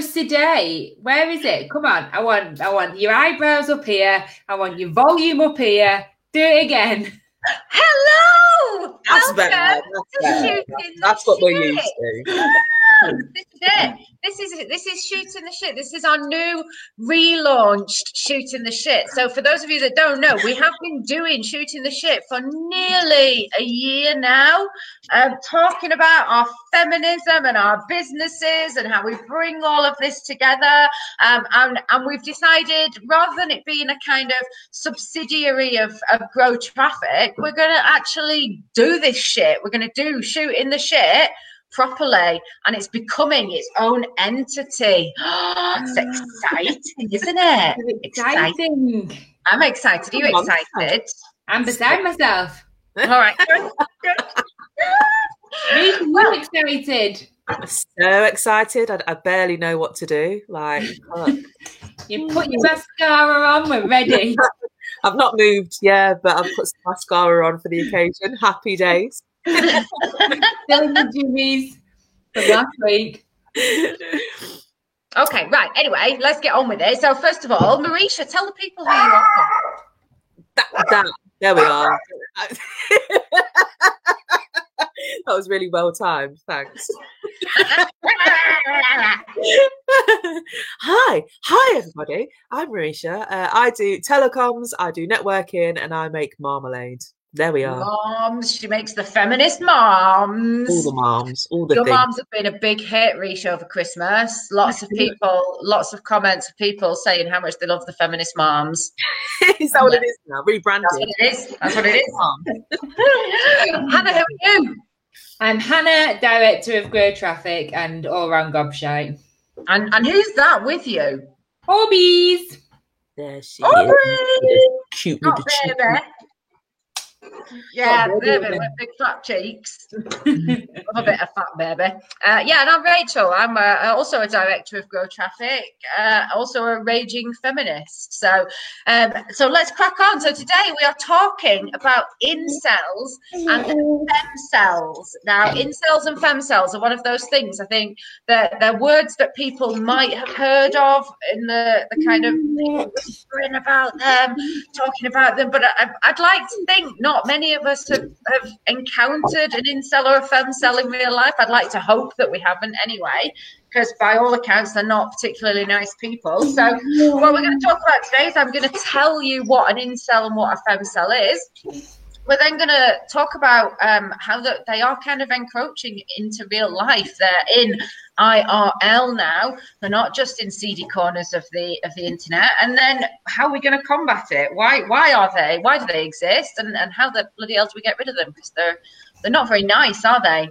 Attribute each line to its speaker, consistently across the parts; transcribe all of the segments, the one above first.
Speaker 1: so sedate. Where is it? Come on. I want I want your eyebrows up here. I want your volume up here. Do it again.
Speaker 2: Hello.
Speaker 3: That's better. That's, better. That's what we're used to.
Speaker 2: this is it. This is this is shooting the shit. This is our new relaunched shooting the shit. So for those of you that don't know, we have been doing shooting the shit for nearly a year now, um, talking about our feminism and our businesses and how we bring all of this together. Um, and and we've decided rather than it being a kind of subsidiary of of Grow Traffic, we're going to actually do this shit. We're going to do shooting the shit properly and it's becoming its own entity. it's exciting, isn't it?
Speaker 1: Exciting. exciting.
Speaker 2: I'm excited. Are you excited?
Speaker 1: I'm beside myself.
Speaker 2: All right.
Speaker 1: Me, well, excited.
Speaker 3: I'm so excited. I, I, barely know what to do. Like,
Speaker 1: you put your mascara on. We're ready.
Speaker 3: I've not moved, yeah, but I've put some mascara on for the occasion. Happy days.
Speaker 1: Still the jimmies from last week.
Speaker 2: Okay, right. Anyway, let's get on with it. So, first of all, Marisha, tell the people who you are.
Speaker 3: That, that, there we are. that was really well timed. Thanks. hi, hi, everybody. I'm Marisha. Uh, I do telecoms, I do networking, and I make marmalade. There we are.
Speaker 2: Moms. She makes the feminist moms.
Speaker 3: All the moms. All the
Speaker 2: Your
Speaker 3: things.
Speaker 2: moms have been a big hit, Reach, over Christmas. Lots of people, lots of comments of people saying how much they love the feminist moms.
Speaker 3: is that what it is now? Rebranded.
Speaker 2: That's what it is. That's what it is. Hannah, who are you?
Speaker 1: I'm Hannah, director of Grow Traffic and all round gobshite.
Speaker 2: And and who's that with you?
Speaker 1: Hobbies.
Speaker 3: There she
Speaker 2: Aubrey!
Speaker 3: is. Cute little cheeky.
Speaker 2: baby. Yeah,
Speaker 1: Oh,
Speaker 2: baby
Speaker 1: baby.
Speaker 2: with big fat cheeks. Love a bit of fat baby. Uh, yeah, and I'm Rachel. I'm uh, also a director of Grow Traffic, uh, also a raging feminist. So, um, so let's crack on. So today we are talking about incels and fem cells. Now, incels and femcels are one of those things. I think that they're words that people might have heard of in the the kind of whispering about them, talking about them. But I, I'd like to think not many of us have, have encountered an incel or a femcel in real life. I'd like to hope that we haven't anyway, because by all accounts, they're not particularly nice people. So, what we're going to talk about today is I'm going to tell you what an incel and what a femcel is. We're then going to talk about um, how the, they are kind of encroaching into real life. They're in IRL now. They're not just in seedy corners of the of the internet. And then how are we going to combat it? Why why are they? Why do they exist? And and how the bloody hell do we get rid of them? Because they're they're not very nice, are they?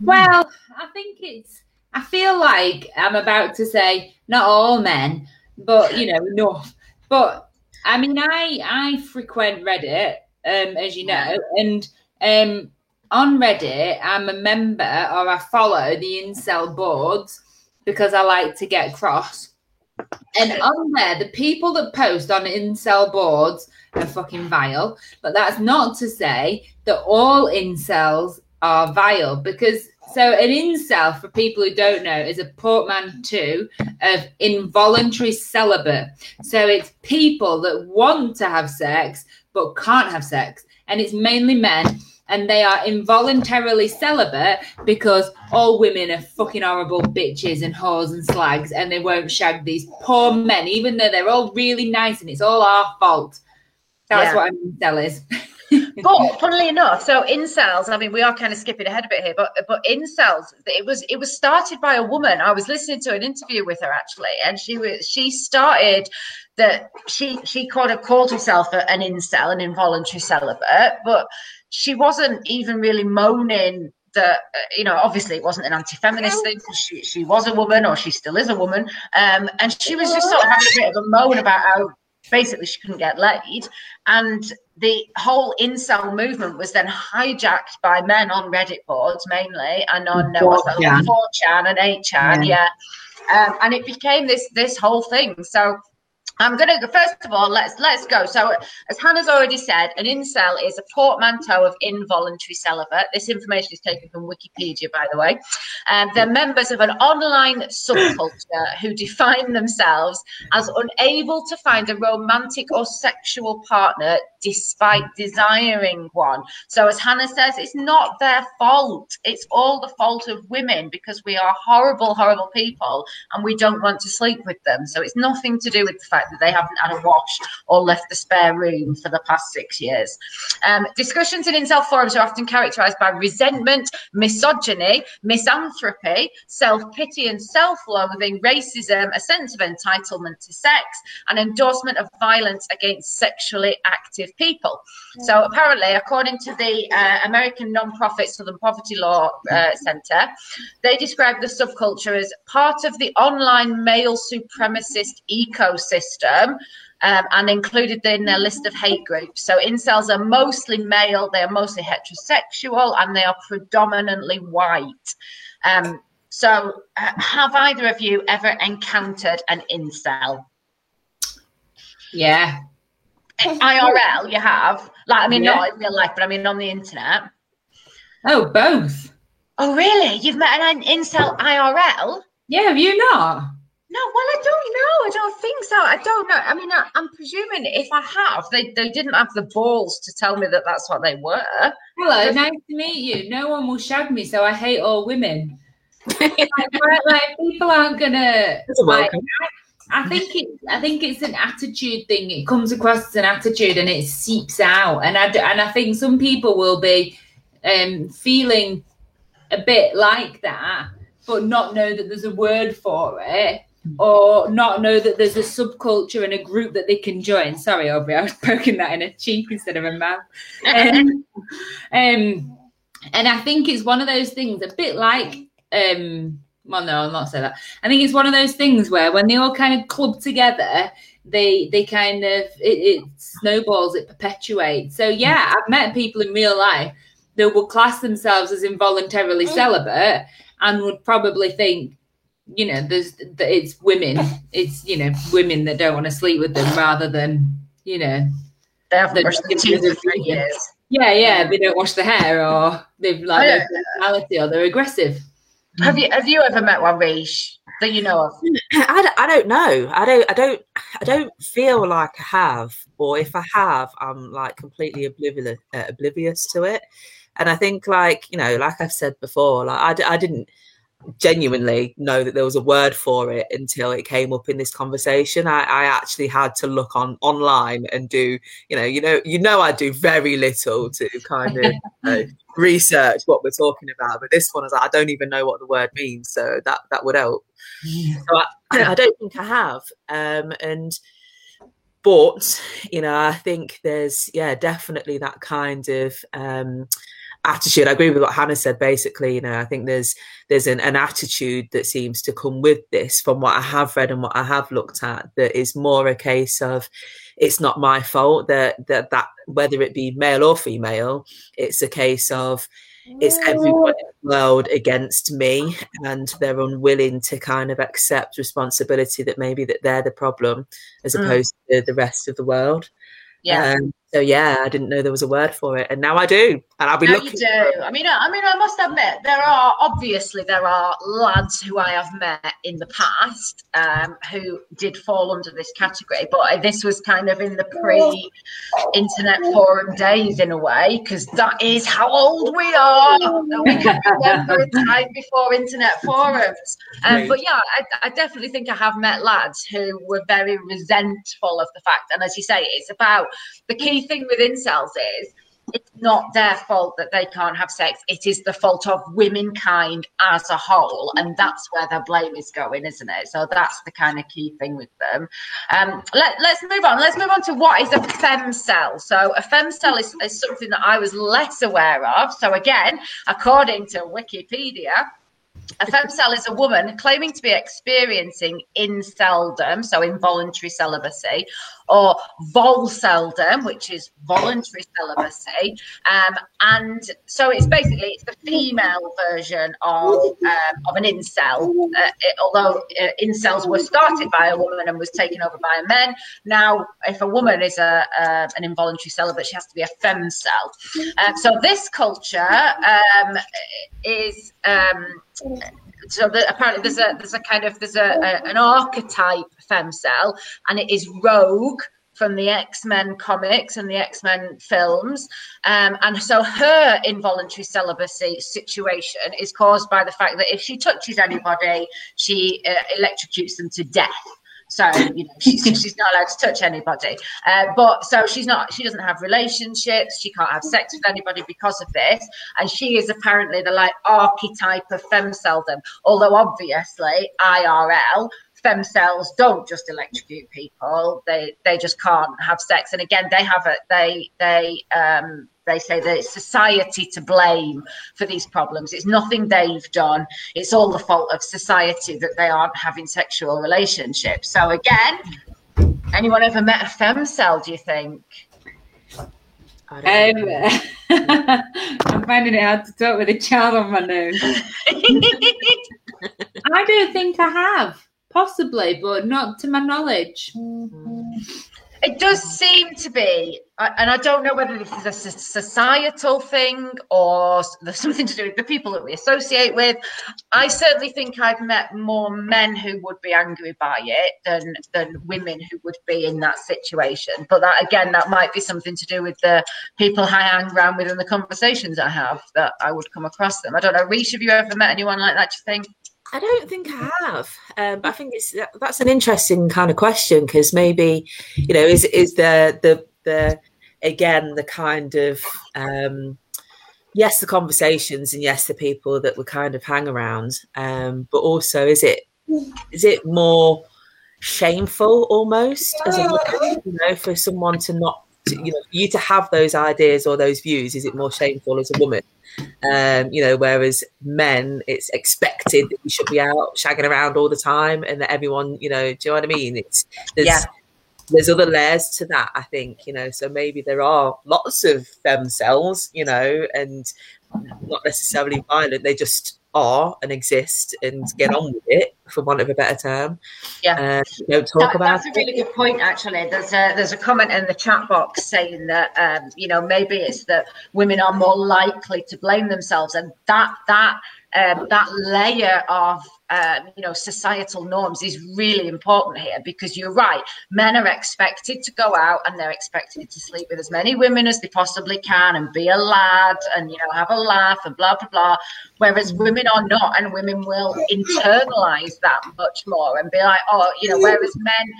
Speaker 1: Well, I think it's. I feel like I'm about to say not all men, but you know enough. But I mean, I I frequent Reddit, um, as you know, and um, on Reddit, I'm a member or I follow the incel boards because I like to get cross. And on there, the people that post on incel boards are fucking vile. But that's not to say that all incels are vile because so an incel for people who don't know is a portmanteau of involuntary celibate. So it's people that want to have sex but can't have sex. And it's mainly men and they are involuntarily celibate because all women are fucking horrible bitches and whores and slags and they won't shag these poor men even though they're all really nice and it's all our fault. That's
Speaker 2: Yeah.
Speaker 1: what an incel is
Speaker 2: But funnily enough, so incels. I mean, we are kind of skipping ahead a bit here, but but incels. It was it was started by a woman. I was listening to an interview with her actually, and she was she started that she she kind of called herself an incel, an involuntary celibate, but she wasn't even really moaning that you know obviously it wasn't an anti-feminist thing. she she was a woman or she still is a woman um and she was just sort of having a bit of a moan about how basically she couldn't get laid and the whole incel movement was then hijacked by men on Reddit boards mainly and on uh, what's that,
Speaker 1: 4chan.
Speaker 2: 4chan and 8chan, yeah. Um, and it became this this whole thing. So I'm gonna go first of all. Let's let's go. So, as Hannah's already said, an incel is a portmanteau of involuntary celibate. This information is taken from Wikipedia, by the way. Um, they're members of an online subculture who define themselves as unable to find a romantic or sexual partner despite desiring one. So, as Hannah says, it's not their fault. It's all the fault of women because we are horrible, horrible people, and we don't want to sleep with them. So, it's nothing to do with the fact that they haven't had a wash or left the spare room for the past six years. Um, discussions in incel forums are often characterized by resentment, misogyny, misanthropy, self pity and self loathing, racism, a sense of entitlement to sex, and endorsement of violence against sexually active people. So, apparently, according to the uh, American non-profit Southern Poverty Law uh, Center, they describe the subculture as part of the online male supremacist ecosystem um, and included in their list of hate groups. So incels are mostly male, they are mostly heterosexual, and they are predominantly white. Um, so, uh, have either of you ever encountered an incel?
Speaker 1: Yeah.
Speaker 2: IRL, you have. Like, I mean, yeah. not in real life, but I mean on the internet.
Speaker 1: Oh, both.
Speaker 2: Oh, really? You've met an incel IRL?
Speaker 1: Yeah, have you not?
Speaker 2: No, well, I don't know. I don't think so. I don't know. I mean, I, am presuming if I have, they, they didn't have the balls to tell me that that's what they were.
Speaker 1: Hello, nice to meet you. No one will shag me, so I hate all women. like, like, people aren't gonna. Like, I think it. I think it's an attitude thing. It comes across as an attitude, and it seeps out. And I and I think some people will be um, feeling a bit like that, but not know that there's a word for it or not know that there's a subculture and a group that they can join. Sorry, Aubrey, I was poking that in a cheek instead of a mouth. Um, um, and I think it's one of those things, a bit like, um, well, no, I'll not say that. I think it's one of those things where when they all kind of club together, they they kind of it, it snowballs, it perpetuates. So yeah, I've met people in real life that will class themselves as involuntarily celibate and would probably think you know, there's it's women, it's you know, women that don't want to sleep with them rather than you know,
Speaker 2: they haven't brushed their teeth for three years.
Speaker 1: Yeah, yeah, they don't wash the hair, or they've like no personality, or they're aggressive.
Speaker 2: Have you have you ever met one, Rish, that you know of?
Speaker 3: I, I don't know. I don't. I don't. I don't feel like I have, or if I have, I'm like completely oblivious uh, oblivious to it. And I think, like you know, like I've said before, like I, I didn't genuinely know that there was a word for it until it came up in this conversation. I, I actually had to look on online and do, you know, you know, you know, I do very little to kind of you know, research what we're talking about. But this one is like, I don't even know what the word means, so that that would help. So I, I don't think I have, um, and but you know, I think there's yeah, definitely that kind of. Um, attitude. I agree with what Hannah said. Basically, you know, I think there's there's an, an attitude that seems to come with this from what I have read and what I have looked at that is more a case of it's not my fault that that that whether it be male or female, it's a case of it's everyone in the world against me and they're unwilling to kind of accept responsibility that maybe that they're the problem as mm. opposed mm. to the rest of the world
Speaker 2: yeah um,
Speaker 3: so yeah, I didn't know there was a word for it, and now I do, and I'll be
Speaker 2: now
Speaker 3: looking.
Speaker 2: You do. I mean, I mean, I must admit there are obviously there are lads who I have met in the past um, who did fall under this category, but this was kind of in the pre-internet forum days in a way because that is how old we are. We can remember a time before internet forums. Um, but yeah, I, I definitely think I have met lads who were very resentful of the fact, and as you say, it's about the key thing with incels is it's not their fault that they can't have sex. It is the fault of womankind as a whole, and that's where the blame is going, isn't it? So that's the kind of key thing with them. Um, let, us move on. Let's move on to what is a femcel. So a femcel is, is something that I was less aware of. So again, according to Wikipedia, a femcel is a woman claiming to be experiencing inceldom, so involuntary celibacy, or volceldom, which is voluntary celibacy. Um, and so it's basically it's the female version of um, of an incel. Uh, it, although uh, incels were started by a woman and was taken over by a man, now if a woman is a, a an involuntary celibate, she has to be a femcel. Um, so this culture um, is um, so the, apparently there's a there's a kind of there's a, a an archetype femcel, and it is Rogue from the X Men comics and the X Men films. Um, and so her involuntary celibacy situation is caused by the fact that if she touches anybody, she uh, electrocutes them to death. So you know she's, she's not allowed to touch anybody. Uh, but so she's not. She doesn't have relationships. She can't have sex with anybody because of this. And she is apparently the like archetype of femceldom. Although obviously IRL femcels don't just electrocute people. They they just can't have sex. And again, they have a they they um they say that it's society to blame for these problems. It's nothing they've done. It's all the fault of society that they aren't having sexual relationships. So again, anyone ever met a femcel? Do you think?
Speaker 1: Um, I'm finding it hard to talk with a child on my nose. I don't think I have, possibly, but not to my knowledge. Mm-hmm.
Speaker 2: It does seem to be, and I don't know whether this is a societal thing or there's something to do with the people that we associate with. I certainly think I've met more men who would be angry by it than than women who would be in that situation. But that again, that might be something to do with the people I hang around with and the conversations I have that I would come across them. I don't know. Reese, have you ever met anyone like that? Do you think?
Speaker 3: I don't think I have. Um, I think it's that's an interesting kind of question because maybe you know is is the the the again the kind of um, yes the conversations and yes the people that we kind of hang around, um, but also is it is it more shameful almost as a you know for someone to not to, you know you to have those ideas or those views is it more shameful as a woman um, you know, whereas men, it's expected that you should be out shagging around all the time, and that everyone, you know, do you know what I mean? It's there's yeah. there's other layers to that, I think, you know. So maybe there are lots of femcels, you know, and not necessarily violent. They just are and exist and get on with it, for want of a better term.
Speaker 2: Yeah, uh,
Speaker 3: don't talk that, about.
Speaker 2: That's a really good point, actually. There's a there's a comment in the chat box saying that um, you know maybe it's that women are more likely to blame themselves, and that that um, that layer of um, you know societal norms is really important here because you're right men are expected to go out and they're expected to sleep with as many women as they possibly can and be a lad and you know have a laugh and blah blah blah. Whereas women are not and women will internalize that much more and be like oh you know whereas men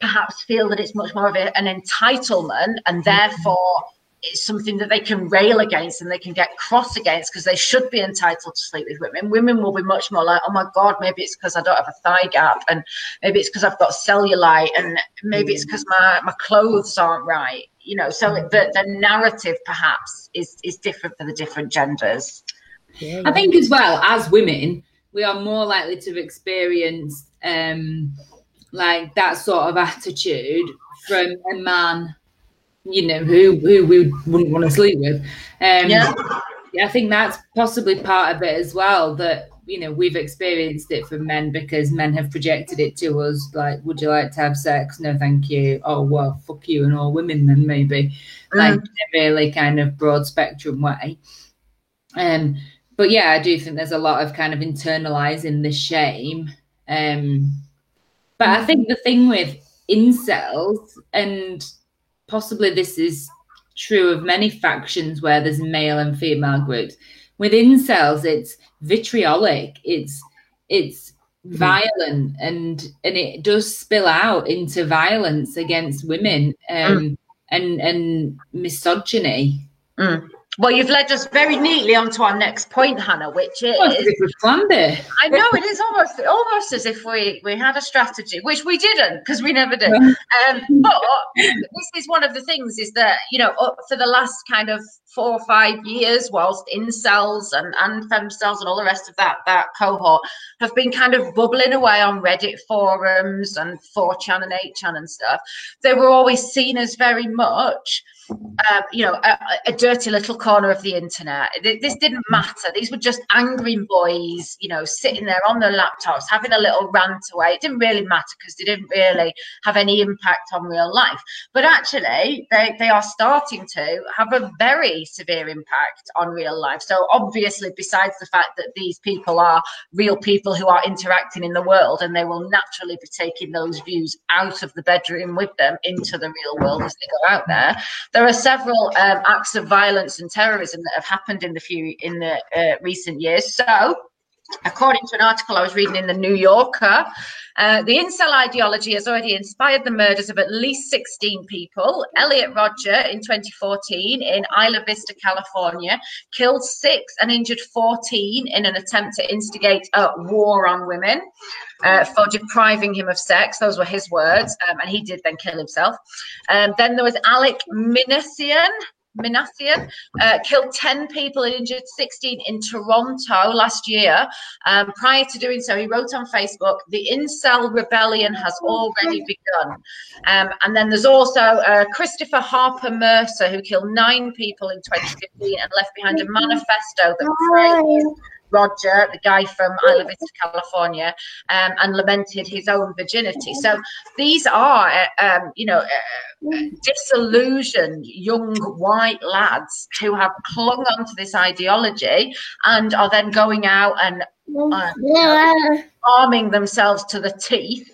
Speaker 2: perhaps feel that it's much more of a, an entitlement and therefore it's something that they can rail against and they can get cross against because they should be entitled to sleep with women. Women will be much more like, oh my God, maybe it's because I don't have a thigh gap and maybe it's because I've got cellulite and maybe it's because my, my clothes aren't right. You know, so the, the narrative perhaps is, is different for the different genders.
Speaker 1: Yeah, yeah. I think as well, as women, we are more likely to experience um, like that sort of attitude from a man you know, who who we wouldn't want to sleep with. Um, yeah. I think that's possibly part of it as well. That you know we've experienced it from men because men have projected it to us. Like, would you like to have sex? No, thank you. Oh well, fuck you and all women then maybe. Mm. Like in a really kind of broad spectrum way. Um, but yeah, I do think there's a lot of kind of internalizing the shame. Um, but I think the thing with incels and possibly this is true of many factions where there's male and female groups. With incels, it's vitriolic. It's it's mm-hmm. violent and and it does spill out into violence against women um, mm. and and misogyny.
Speaker 2: Mm. Well, you've led us very neatly onto our next point, Hannah, which is
Speaker 1: we planned it.
Speaker 2: I know it is almost almost as if we we had a strategy, which we didn't because we never did. Um, but this is one of the things is that you know for the last kind of four or five years, whilst incels and and femcels and all the rest of that that cohort have been kind of bubbling away on Reddit forums and 4chan and 8chan and stuff, they were always seen as very much um, you know, a, a, dirty little corner of the internet. This didn't matter. These were just angry boys, you know, sitting there on their laptops having a little rant away. It didn't really matter because they didn't really have any impact on real life. But actually, they, they are starting to have a very severe impact on real life. So, obviously, besides the fact that these people are real people who are interacting in the world and they will naturally be taking those views out of the bedroom with them into the real world as they go out there there are several um, acts of violence and terrorism that have happened in the few in the uh, recent years. So, according to an article I was reading in the New Yorker, uh, the incel ideology has already inspired the murders of at least 16 people. Elliot Rodger in 2014 in Isla Vista, California, killed six and injured 14 in an attempt to instigate a war on women uh, for depriving him of sex. Those were his words. Um, and he did then kill himself. Um, then there was Alek Minassian. Minassian uh, killed 10 people and injured 16 in Toronto last year. Um, prior to doing so, he wrote on Facebook, The incel rebellion has already begun. Um, and then there's also uh, Christopher Harper Mercer, who killed nine people in 2015 and left behind a manifesto that praised Rodger, the guy from Isla Vista, California, um, and lamented his own virginity. So these are, um, you know, uh, disillusioned young white lads who have clung onto this ideology and are then going out and uh, arming themselves to the teeth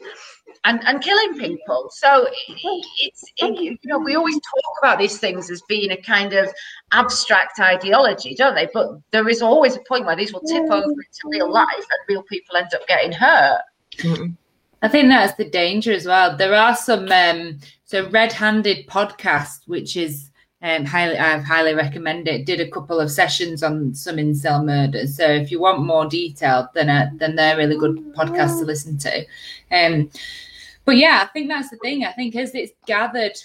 Speaker 2: and, and killing people. So it's it, you know we always talk about these things as being a kind of abstract ideology, don't they? But there is always a point where these will tip over into real life, and real people end up getting hurt.
Speaker 1: I think that's the danger as well. There are some um, so Red Handed podcast, which is um, highly I've highly recommend it. Did a couple of sessions on some incel murders. So if you want more detail, then uh, then they're really good podcasts to listen to. Um, but yeah, I think that's the thing. I think as it's gathered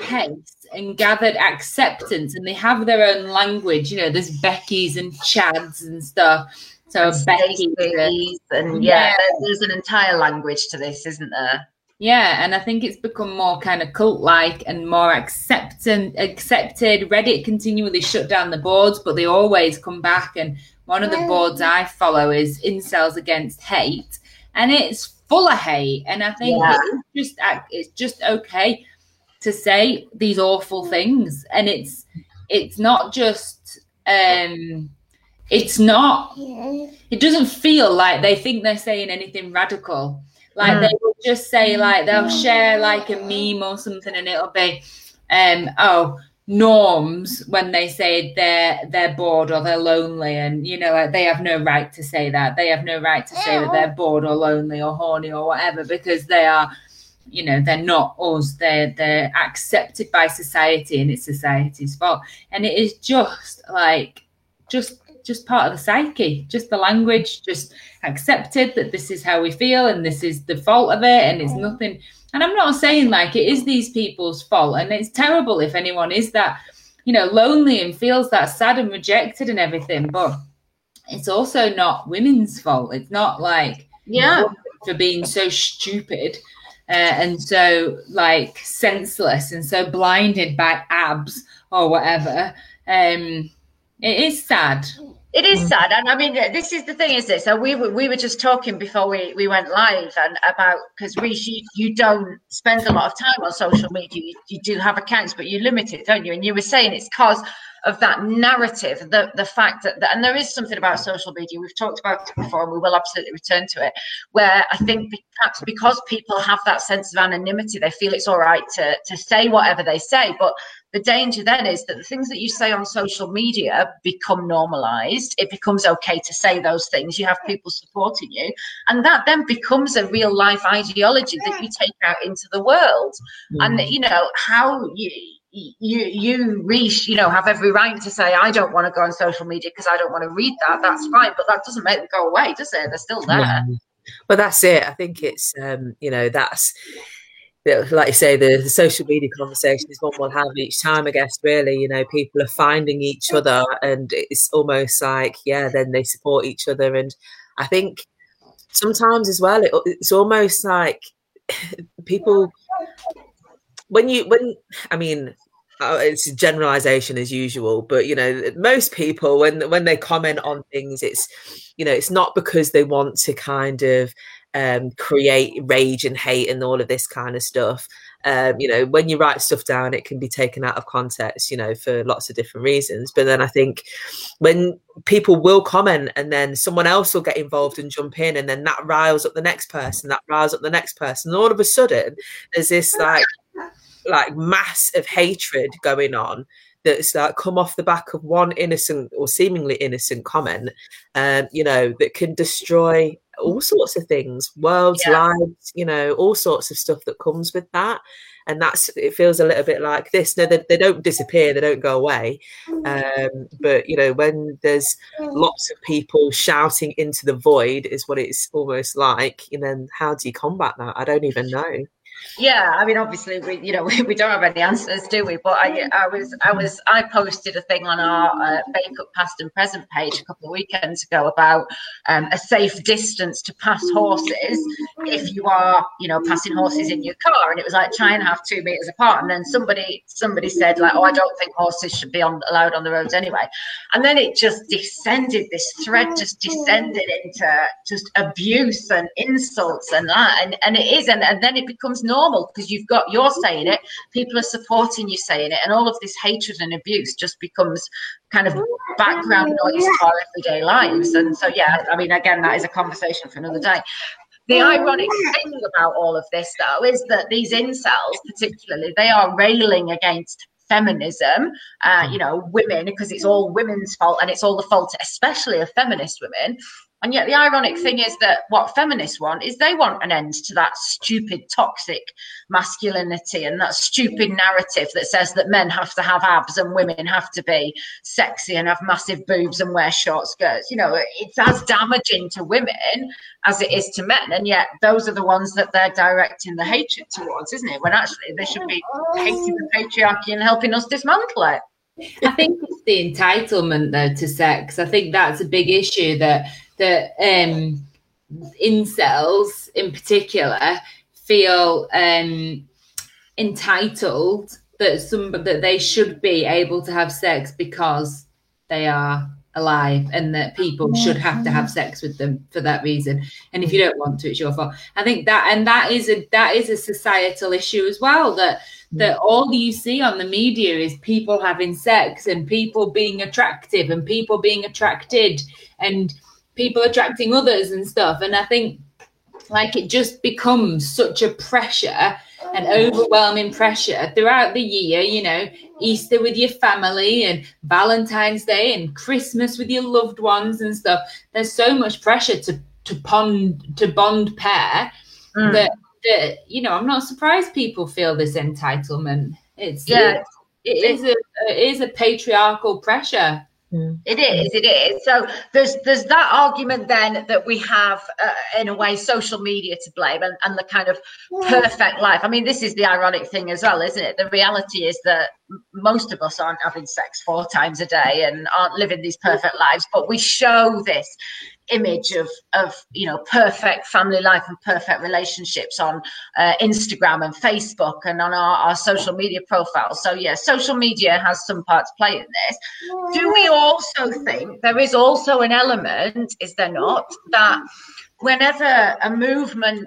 Speaker 1: pace and gathered acceptance, and they have their own language. You know, there's Becky's and Chads and stuff. So
Speaker 2: Becky's and yeah, yeah, there's an entire language to this, isn't there?
Speaker 1: Yeah, and I think it's become more kind of cult-like and more accepted. Accepted. Reddit continually shut down the boards, but they always come back. And one of the boards I follow is Incels Against Hate, and it's full of hate. And I think yeah. it's just it's just okay to say these awful things, and it's it's not just um it's not it doesn't feel like they think they're saying anything radical like mm. they will just say like they'll share like a meme or something and it'll be um oh norms when they say they're they're bored or they're lonely. And you know like they have no right to say that. They have no right to say that they're bored or lonely or horny or whatever because they are you know they're not us. They're they're accepted by society and it's society's fault. And it is just like just just part of the psyche just the language just accepted that this is how we feel and this is the fault of it and it's nothing and I'm not saying like it is these people's fault. And it's terrible if anyone is that, you know, lonely and feels that sad and rejected and everything. But it's also not women's fault. It's not like,
Speaker 2: yeah,
Speaker 1: for being so stupid. Uh, and so like senseless and so blinded by abs or whatever um it is sad
Speaker 2: it is mm. sad, and I mean, this is the thing, is it? So we were we were just talking before we, we went live, and about because we you, you don't spend a lot of time on social media. You, you do have accounts, but you limit it, don't you? And you were saying it's because of that narrative, the the fact that, that, and there is something about social media. We've talked about it before, and we will absolutely return to it. Where I think perhaps because people have that sense of anonymity, they feel it's all right to to say whatever they say, but the danger then is that the things that you say on social media become normalized. It becomes okay to say those things. You have people supporting you. And that then becomes a real life ideology that you take out into the world. Mm. And, you know, how you, you you reach you know have every right to say i don't want to go on social media because i don't want to read that that's fine but that doesn't make them go away does it they're still there
Speaker 3: No. But that's it. I think it's um, you know, that's like you say, the, the social media conversation is one we'll have each time, I guess, really. You know, people are finding each other and it's almost like, yeah, then they support each other. And I think sometimes as well, it, it's almost like people when you when I mean uh, it's a generalization as usual but you know most people when when they comment on things it's you know it's not because they want to kind of um, create rage and hate and all of this kind of stuff. Um, you know when you write stuff down it can be taken out of context you know for lots of different reasons. But then i think when people will comment and then someone else will get involved and jump in and then that riles up the next person that riles up the next person. And all of a sudden there's this like like mass of hatred going on that's like come off the back of one innocent or seemingly innocent comment um you know that can destroy all sorts of things worlds
Speaker 2: Yeah.
Speaker 3: lives you know all sorts of stuff that comes with that. And that's it feels a little bit like this. No they, they don't disappear they don't go away. Um but you know when there's lots of people shouting into the void is what it's almost like and then how do you combat that? I don't even know
Speaker 2: Yeah, I mean, obviously, we you know we, we don't have any answers, do we? But I I was I was I posted a thing on our uh, Bake Up Past and Present page a couple of weekends ago about um, a safe distance to pass horses if you are you know passing horses in your car, and it was like try and have two meters apart. And then somebody somebody said like, oh, I don't think horses should be on allowed on the roads anyway. And then it just descended. This thread just descended into just abuse and insults and that, and and it is, and, and then it becomes normal because you've got you're saying it, people are supporting you saying it, and all of this hatred and abuse just becomes kind of background noise to our everyday lives. And so, yeah, I mean, again, that is a conversation for another day. The ironic thing about all of this, though, is that these incels, particularly, they are railing against feminism, uh, you know, women, because it's all women's fault and it's all the fault, especially of feminist women. And yet, the ironic thing is that what feminists want is they want an end to that stupid, toxic masculinity and that stupid narrative that says that men have to have abs and women have to be sexy and have massive boobs and wear short skirts. You know, it's as damaging to women as it is to men. And yet, those are the ones that they're directing the hatred towards, isn't it? When actually they should be hating the patriarchy and helping us dismantle it.
Speaker 1: I think it's the entitlement though to sex. I think that's a big issue that that um incels in particular feel um entitled that some that they should be able to have sex because they are alive and that people should have to have sex with them for that reason. And if you don't want to it's your fault. I think that and that is a that is a societal issue as well that that all you see on the media is people having sex and people being attractive and people being attracted and people attracting others and stuff and i think like it just becomes such a pressure an overwhelming pressure throughout the year you know easter with your family and valentine's day and christmas with your loved ones and stuff there's so much pressure to to bond to bond pair
Speaker 2: Mm.
Speaker 1: that that you know i'm not surprised people feel this entitlement it's
Speaker 2: Yeah.
Speaker 1: it is a it is a patriarchal pressure
Speaker 2: It is, it is. So there's there's that argument then that we have, uh, in a way, social media to blame and, and the kind of perfect life. I mean, this is the ironic thing as well, isn't it? The reality is that most of us aren't having sex four times a day and aren't living these perfect lives, but we show this image of of you know perfect family life and perfect relationships on uh, Instagram and Facebook and on our, our social media profiles. So yeah, social media has some parts play in this. Do we also think there is also an element, is there not, that whenever a movement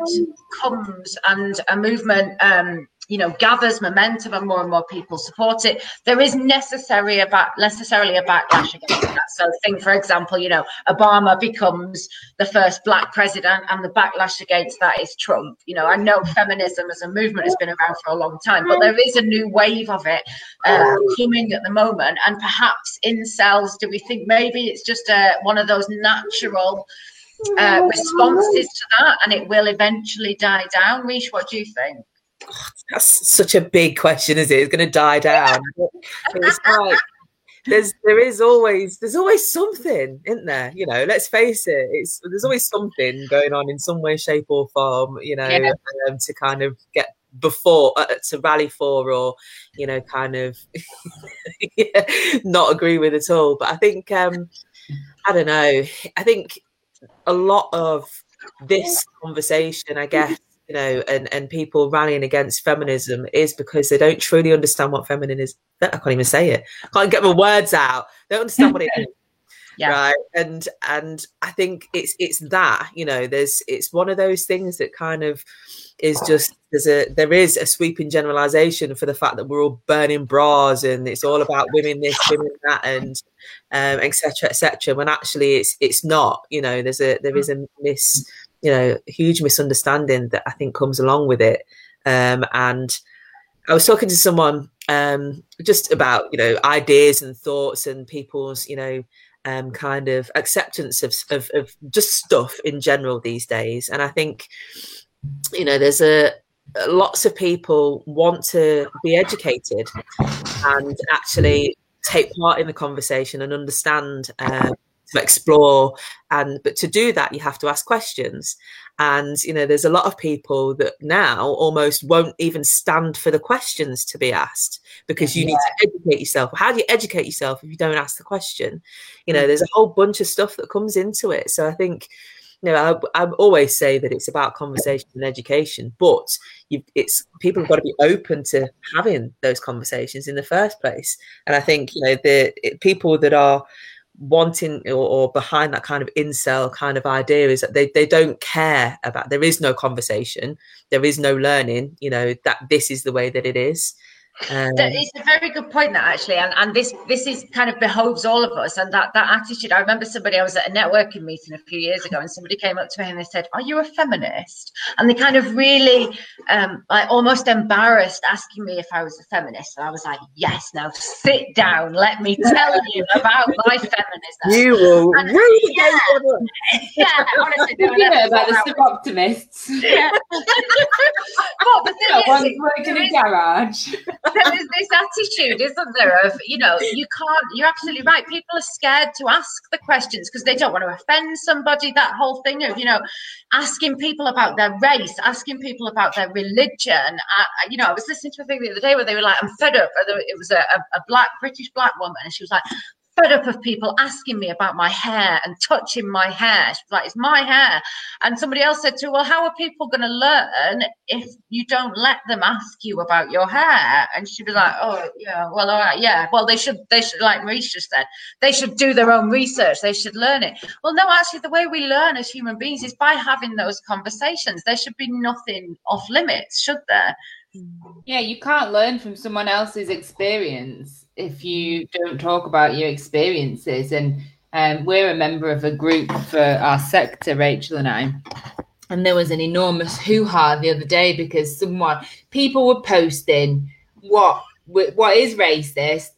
Speaker 2: comes and a movement um, you know gathers momentum and more and more people support it. There is necessary about necessarily a backlash against that. So think for example you know obama becomes the first black president and the backlash against that is trump. You know i know feminism as a movement has been around for a long time but there is a new wave of it uh, coming at the moment. And perhaps incels do we think maybe it's just a, one of those natural uh, responses to that and it will eventually die down? Mish, what do you think
Speaker 3: that's such a big question, is it? It's going to die down. it's like there's there is always there's always something, isn't there? You know, let's face it. It's there's always something going on in some way, shape, or form. You know, yeah. um, to kind of get before uh, to rally for or you know kind of yeah, not agree with at all but i think um i don't know i think a lot of this conversation i guess you know, and, and people rallying against feminism is because they don't truly understand what feminine is. I can't even say it. I can't get my words out. They don't understand what it is. Yeah. Right. And and I think it's it's that, you know, there's it's one of those things that kind of is just there's a there is a sweeping generalization for the fact that we're all burning bras and it's all about women this, women that, and um, etc. etc. when actually it's it's not. You know, there's a there is a miss you know, huge misunderstanding that I think comes along with it. Um, and I was talking to someone um, just about, you know, ideas and thoughts and people's, you know, um, kind of acceptance of, of, of just stuff in general these days. And I think, you know, there's a, lots of people want to be educated and actually take part in the conversation and understand uh, to explore. And but to do that you have to ask questions. And you know there's a lot of people that now almost won't even stand for the questions to be asked because you yeah. need to educate yourself. How do you educate yourself if you don't ask the question? You know mm. there's a whole bunch of stuff that comes into it. So i think you know i, I always say that it's about conversation and education but you, it's people have got to be open to having those conversations in the first place. And i think you know the it, people that are wanting or, or, behind that kind of incel kind of idea is that they, they don't care about there is no conversation there is no learning you know that this is the way that it is
Speaker 2: um, it's a very good point that actually and, and this this is kind of behoves all of us and that that attitude. I remember somebody i was at a networking meeting a few years ago and somebody came up to me and they said are you a feminist? And they kind of really um like almost embarrassed asking me if i was a feminist and i was like yes now sit down let me tell you about my feminism.
Speaker 3: You will and, really
Speaker 2: yeah, yeah honestly no,
Speaker 1: you know about the optimists yeah.
Speaker 2: But the thing
Speaker 1: yeah, is, work in a garage
Speaker 2: there is this attitude, isn't there? Of you know, you can't. You're absolutely right. People are scared to ask the questions because they don't want to offend somebody. That whole thing of you know, asking people about their race, asking people about their religion. Uh, you know, I was listening to a thing the other day where they were like, "I'm fed up." It was a, a black British black woman, and she was like, fed up of people asking me about my hair and touching my hair. She's like, it's my hair. And somebody else said to her, well, how are people going to learn if you don't let them ask you about your hair? And she was like, oh, yeah, well, all right, yeah. Well, they should, they should, like Maurice just said, they should do their own research. They should learn it. Well, no, actually, the way we learn as human beings is by having those conversations. There should be nothing off limits, should there?
Speaker 1: Yeah, you can't learn from someone else's experience if you don't talk about your experiences. And um, we're a member of a group for our sector, Rachel and I. And there was an enormous hoo ha the other day because someone, people were posting what what is racist,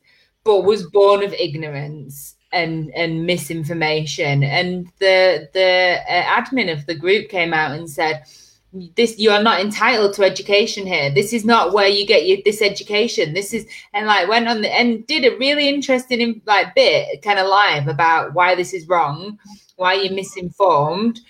Speaker 1: but was born of ignorance and and misinformation. And the the uh, admin of the group came out and said, this you are not entitled to education here. This is not where you get your this education. This is and like went on the and did a really interesting like bit kind of live about why this is wrong why you're misinformed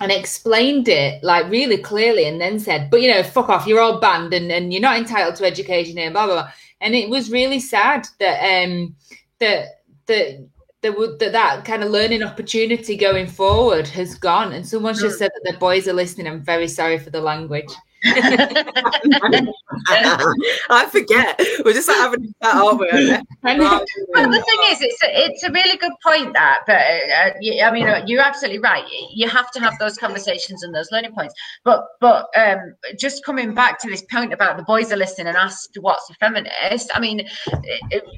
Speaker 1: and explained it like really clearly and then said but you know fuck off you're all banned and, and you're not entitled to education here blah blah blah. And it was really sad that um that that that would that, that kind of learning opportunity going forward has gone. And someone's just mm. said that their boys are listening. I'm very sorry for the language.
Speaker 3: I forget. We're just like having a chat, aren't we?
Speaker 2: But the thing is, it's a, it's a really good point that, but uh, I mean, uh, you're absolutely right. You have to have those conversations and those learning points. But but um, just coming back to this point about the boys are listening and asked what's a feminist. I mean,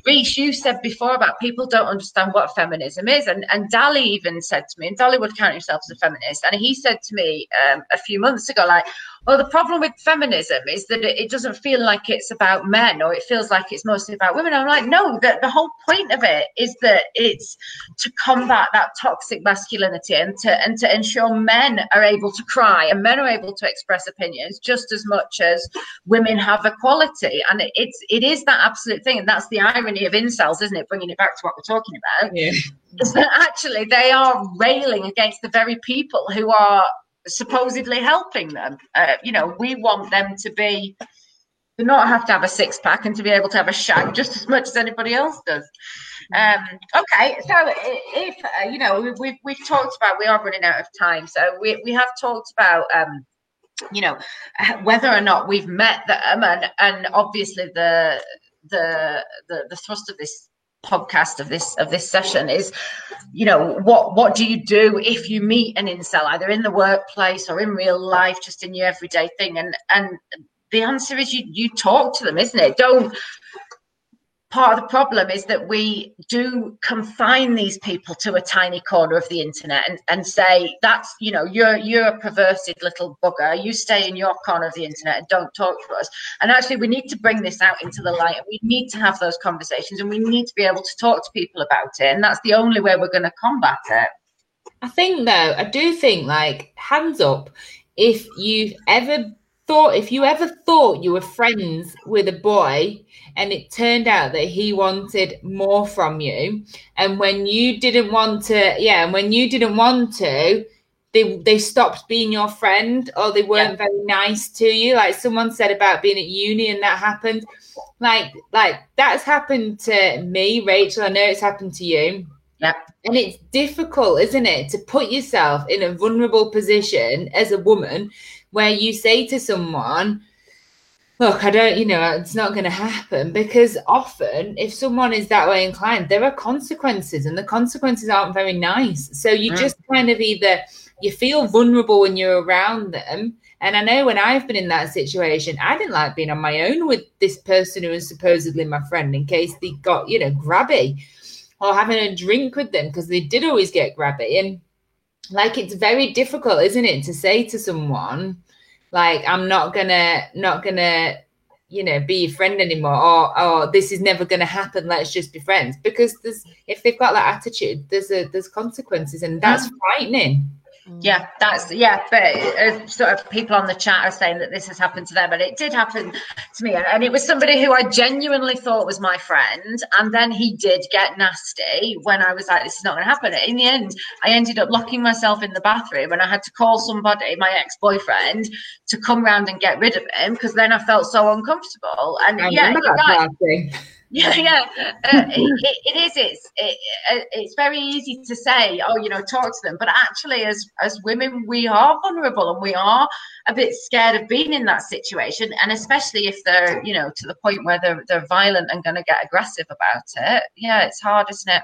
Speaker 2: Reese, you said before about people don't understand what feminism is, and and Dali even said to me, and Dali would count himself as a feminist, and he said to me um, a few months ago, like well, the problem with feminism is that it, doesn't doesn't feel like it's about men or it feels like it's mostly about women. I'm like, no, the, the whole point of it is that it's to combat that toxic masculinity and to and to ensure men are able to cry and men are able to express opinions just as much as women have equality. And it, it's it is that absolute thing. And that's the irony of incels, isn't it? Bringing it back to what we're talking about. Yeah. Is that actually they are railing against the very people who are supposedly helping them. Uh, you know, we want them to be to not have to have a six pack and to be able to have a shag just as much as anybody else does. Um, okay, so if uh, you know we've we've talked about we are running out of time, so we we have talked about. Um, you know whether or not we've met them and and obviously the the the, the thrust of this podcast of this of this session is you know what what do you do if you meet an incel either in the workplace or in real life just in your everyday thing and and the answer is you you talk to them isn't it? Don't part of the problem is that we do confine these people to a tiny corner of the internet and, and say that's you know you're you're a perverted little bugger. You stay in your corner of the internet and don't talk to us. And actually we need to bring this out into the light and we need to have those conversations and we need to be able to talk to people about it. And that's the only way we're going to combat it.
Speaker 1: I think though i do think like hands up if you've ever thought if you ever thought you were friends with a boy and it turned out that he wanted more from you and when you didn't want to yeah and when you didn't want to they they stopped being your friend or they weren't yeah. very nice to you like someone said about being at uni and that happened. Like like that's happened to me rachel. I know it's happened to you.
Speaker 2: Yeah.
Speaker 1: And it's difficult isn't it to put yourself in a vulnerable position as a woman where you say to someone, look, I don't, you know, it's not going to happen because often if someone is that way inclined, there are consequences and the consequences aren't very nice. So you mm. just kind of either you feel vulnerable when you're around them. And I know when I've been in that situation, I didn't like being on my own with this person who was supposedly my friend in case they got, you know, grabby or having a drink with them because they did always get grabby. And like it's very difficult, isn't it, to say to someone, like i'm not gonna not gonna you know be your friend anymore or or this is never gonna happen let's just be friends. Because there's if they've got that attitude there's a there's consequences and that's mm. frightening
Speaker 2: yeah, that's yeah. But uh, sort of people on the chat are saying that this has happened to them, and it did happen to me. And it was somebody who I genuinely thought was my friend, and then he did get nasty when I was like, "This is not going to happen." In the end, I ended up locking myself in the bathroom, and I had to call somebody, my ex boyfriend, to come round and get rid of him because then I felt so uncomfortable. And I yeah, yeah, yeah, uh, it, it is. It's it, uh, it's very easy to say, oh, you know, talk to them, but actually, as as women, we are vulnerable and we are a bit scared of being in that situation, and especially if they're, you know, to the point where they're they're violent and going to get aggressive about it. Yeah, it's hard, isn't it?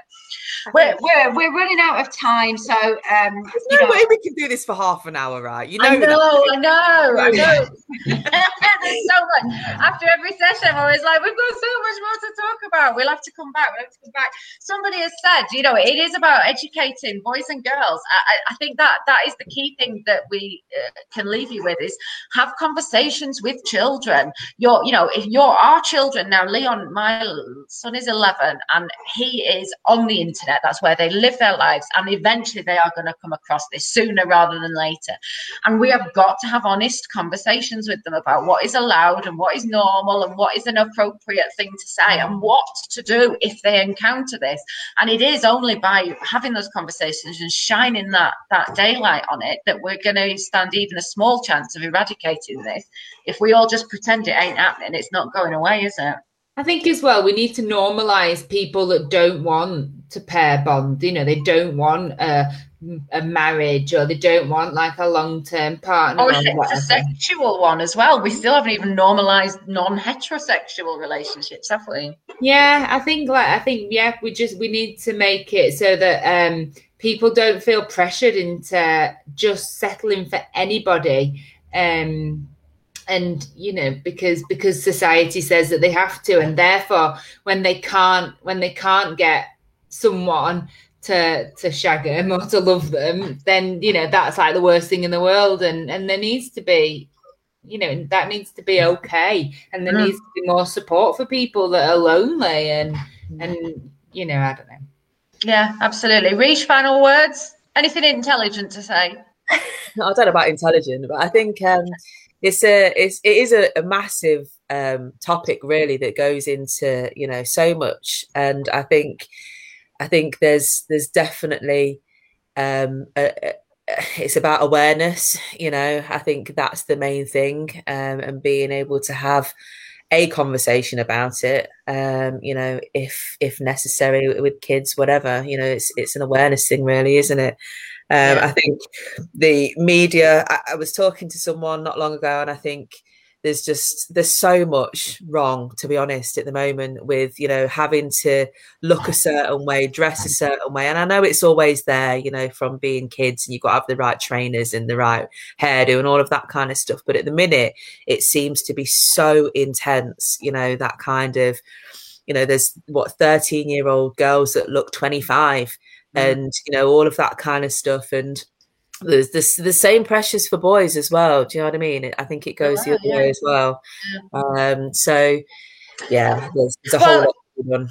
Speaker 2: We're we're, we're running out of time, so um,
Speaker 3: there's no know, way we can do this for half an hour, right? You know, I
Speaker 2: know, I know, I know. there's so much after every session. I'm always like, we've got so much more to talk about. We'll have to come back. We'll have to come back. Somebody has said, you know, it is about educating boys and girls. I, I think that that is the key thing that we uh, can leave you with is have conversations with children. Your, you know, if you're our children now, Leon, my son is 11 and he is on the internet. That's where they live their lives. And eventually they are going to come across this sooner rather than later. And we have got to have honest conversations with them about what is allowed and what is normal and what is an appropriate thing to say and what to do if they encounter this. And it is only by having those conversations and shining that that daylight on it that we're going to stand even a small chance of eradicating this. If we all just pretend it ain't happening, it's not going away, is it?
Speaker 1: I think as well, we need to normalize people that don't want to pair bond. You know, they don't want a, a marriage or they don't want like a long term partner.
Speaker 2: Or, or a sexual one as well. We still haven't even normalized non heterosexual relationships, have we?
Speaker 1: Yeah, I think like I think yeah, we just we need to make it so that um people don't feel pressured into just settling for anybody. Um and you know because because society says that they have to and therefore when they can't when they can't get someone to to shag them or to love them then you know that's like the worst thing in the world and and there needs to be you know that needs to be okay, and there
Speaker 2: Mm.
Speaker 1: needs to be more support for people that are lonely and and you know I don't know.
Speaker 2: Yeah, absolutely. Reach final words. Anything intelligent to say?
Speaker 3: I don't know about intelligent, but I think um, it's a it's it is a, a massive um, topic really that goes into you know so much, and I think I think there's there's definitely um, a, a- it's about awareness. You know, I think that's the main thing, um, and being able to have a conversation about it. Um, you know, if if necessary with kids, whatever. You know, it's it's an awareness thing, really, isn't it? Um. I think the media. I, I was talking to someone not long ago, and I think there's just there's so much wrong to be honest at the moment with you know having to look a certain way dress a certain way. And i know it's always there you know from being kids and you've got to have the right trainers and the right hairdo and all of that kind of stuff. But at the minute it seems to be so intense you know that kind of you know there's what 13 year old girls that look 25 mm. and you know all of that kind of stuff. And there's this the same pressures for boys as well do you know what i mean i think it goes the other
Speaker 2: yeah.
Speaker 3: way as well um so yeah there's, there's a whole lot going on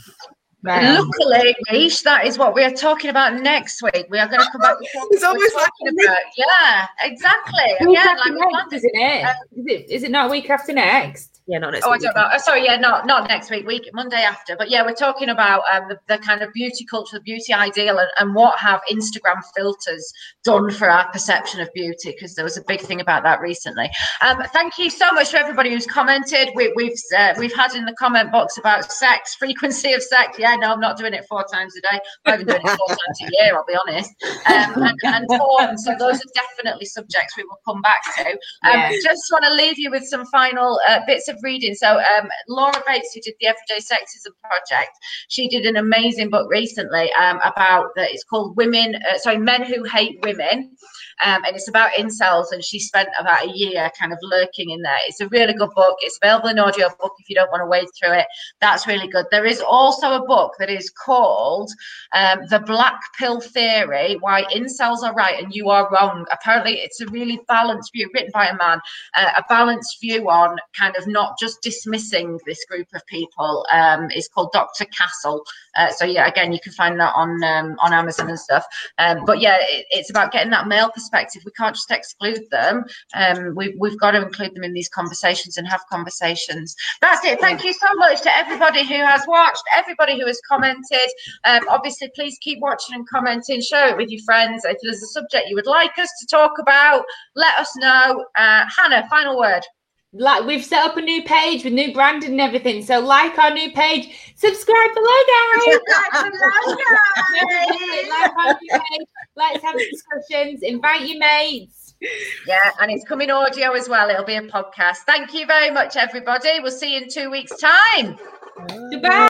Speaker 1: Right.
Speaker 2: Luckily, Reish, that is what we are talking about next week. We are going to come back. with what
Speaker 3: It's almost like
Speaker 2: talking about. Yeah, exactly.
Speaker 1: Week
Speaker 2: Again,
Speaker 1: after
Speaker 2: like we
Speaker 1: next,
Speaker 2: planned it.
Speaker 1: isn't it?
Speaker 2: Uh,
Speaker 1: Is it? Is it not a week after next?
Speaker 3: Yeah not next
Speaker 2: Oh, I don't know. Oh, sorry, yeah, not not next week, week Monday after. But yeah, we're talking about um, the, the kind of beauty culture, the beauty ideal, and, and what have Instagram filters done for our perception of beauty? Because there was a big thing about that recently. Um, thank you so much for everybody who's commented. We, we've uh, we've had in the comment box about sex, frequency of sex. Yeah, no, I'm not doing it four times a day. I'm not even doing it four times a year. I'll be honest. Um, and, and porn. So those are definitely subjects we will come back to. Um,
Speaker 1: Yeah.
Speaker 2: Just want to leave you with some final uh, bits of reading. So, um, Laura Bates, who did the Everyday Sexism Project, she did an amazing book recently um, about that. it's called Women, uh, sorry, Men Who Hate Women. Um, and it's about incels, and she spent about a year kind of lurking in there. It's a really good book. It's available in audio book if you don't want to wade through it. That's really good. There is also a book that is called um, The Black Pill Theory Why Incels Are Right and You Are Wrong. Apparently, it's a really balanced view written by a man, uh, a balanced view on kind of not just dismissing this group of people. Um, it's called Dr. Castle. Uh, so, yeah, again, you can find that on um, on Amazon and stuff. Um, but yeah, it, it's about getting that male perspective. We can't just exclude them. Um, we've, we've got to include them in these conversations and have conversations. That's it. Thank you so much to everybody who has watched, everybody who has commented. Um, obviously, please keep watching and commenting. Share it with your friends. If there's a subject you would like us to talk about, let us know. Uh, Hannah, final word.
Speaker 1: Like we've set up a new page with new branding and everything. So like our new page, subscribe below, guys. like our new page. Let's have discussions. Invite your mates.
Speaker 2: Yeah, and it's coming audio as well. It'll be a podcast. Thank you very much, everybody. We'll see you in two weeks' time.
Speaker 1: Goodbye.